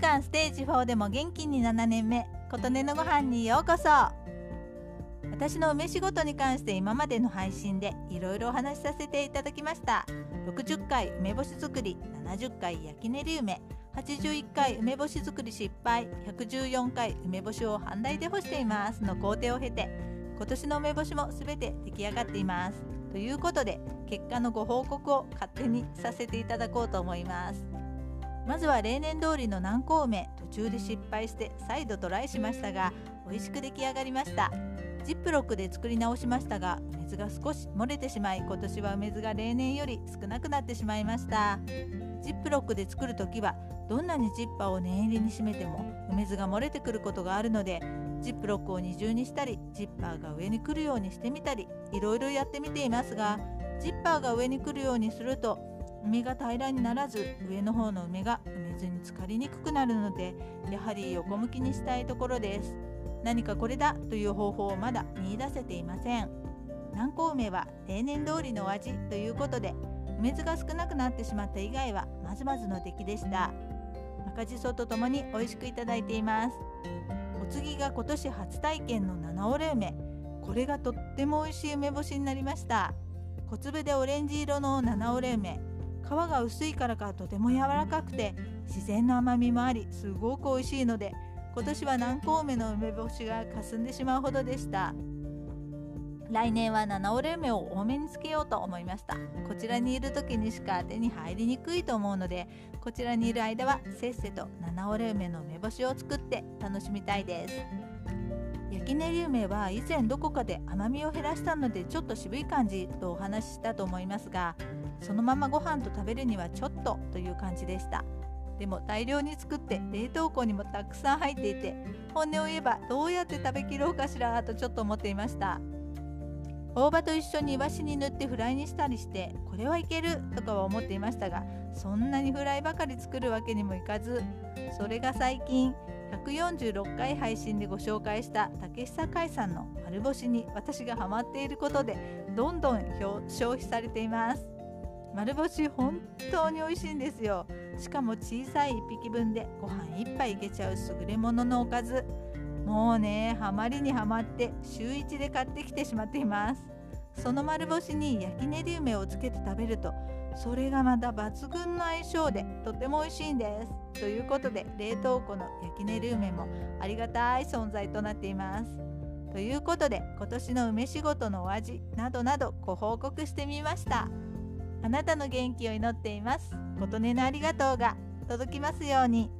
間ステージ4でも元気に7年目琴音のご飯にようこそ。私の梅仕事に関して今までの配信でいろいろお話しさせていただきました。60回梅干し作り70回焼き練り梅81回梅干し作り失敗114回梅干しを半台で干しています。の工程を経て今年の梅干しも全て出来上がっています。ということで結果のご報告を勝手にさせていただこうと思います。まずは例年通りの南高梅途中で失敗して再度トライしましたが美味しく出来上がりました。ジップロックで作り直しましたが梅酢が少し漏れてしまい今年は梅酢が例年より少なくなってしまいました。ジップロックで作る時はどんなにジッパーを念入りに閉めても梅酢が漏れてくることがあるのでジップロックを二重にしたりジッパーが上に来るようにしてみたりいろいろやってみていますがジッパーが上に来るようにすると梅が平らにならず上の方の梅が梅酢に浸かりにくくなるのでやはり横向きにしたいところです。何かこれだという方法をまだ見いだせていません。南高梅は例年通りのお味ということで梅酢が少なくなってしまった以外はまずまずの出来でした。赤じそとともに美味しくいただいています。お次が今年初体験の七折れ梅これがとっても美味しい梅干しになりました。小粒でオレンジ色の七折れ梅皮が薄いからかとても柔らかくて自然の甘みもありすごく美味しいので今年は南高梅の梅干しが霞んでしまうほどでした。来年は七折れ梅を多めにつけようと思いました。こちらにいる時にしか手に入りにくいと思うのでこちらにいる間はせっせと七折れ梅の梅干しを作って楽しみたいです。焼き練り梅は以前どこかで甘みを減らしたのでちょっと渋い感じとお話ししたと思いますがそのままご飯と食べるにはちょっとという感じでした。でも大量に作って冷凍庫にもたくさん入っていて本音を言えばどうやって食べきろうかしらとちょっと思っていました。大葉と一緒にイワシに塗ってフライにしたりしてこれはいけるとかは思っていましたがそんなにフライばかり作るわけにもいかずそれが最近146回配信でご紹介した竹久海さんの丸干しに私がハマっていることでどんどん消費されています。丸干し本当に美味しいんですよ。しかも小さい1匹分でご飯1杯いけちゃう優れもののおかず。もうねハマりにはまって週1で買ってきてしまっています。その丸干しに焼き練り梅をつけて食べるとそれがまた抜群の相性でとても美味しいんです。ということで冷凍庫の焼き練り梅もありがたい存在となっています。ということで今年の梅仕事のお味などなどご報告してみました。あなたの元気を祈っています。琴音のありがとうが届きますように。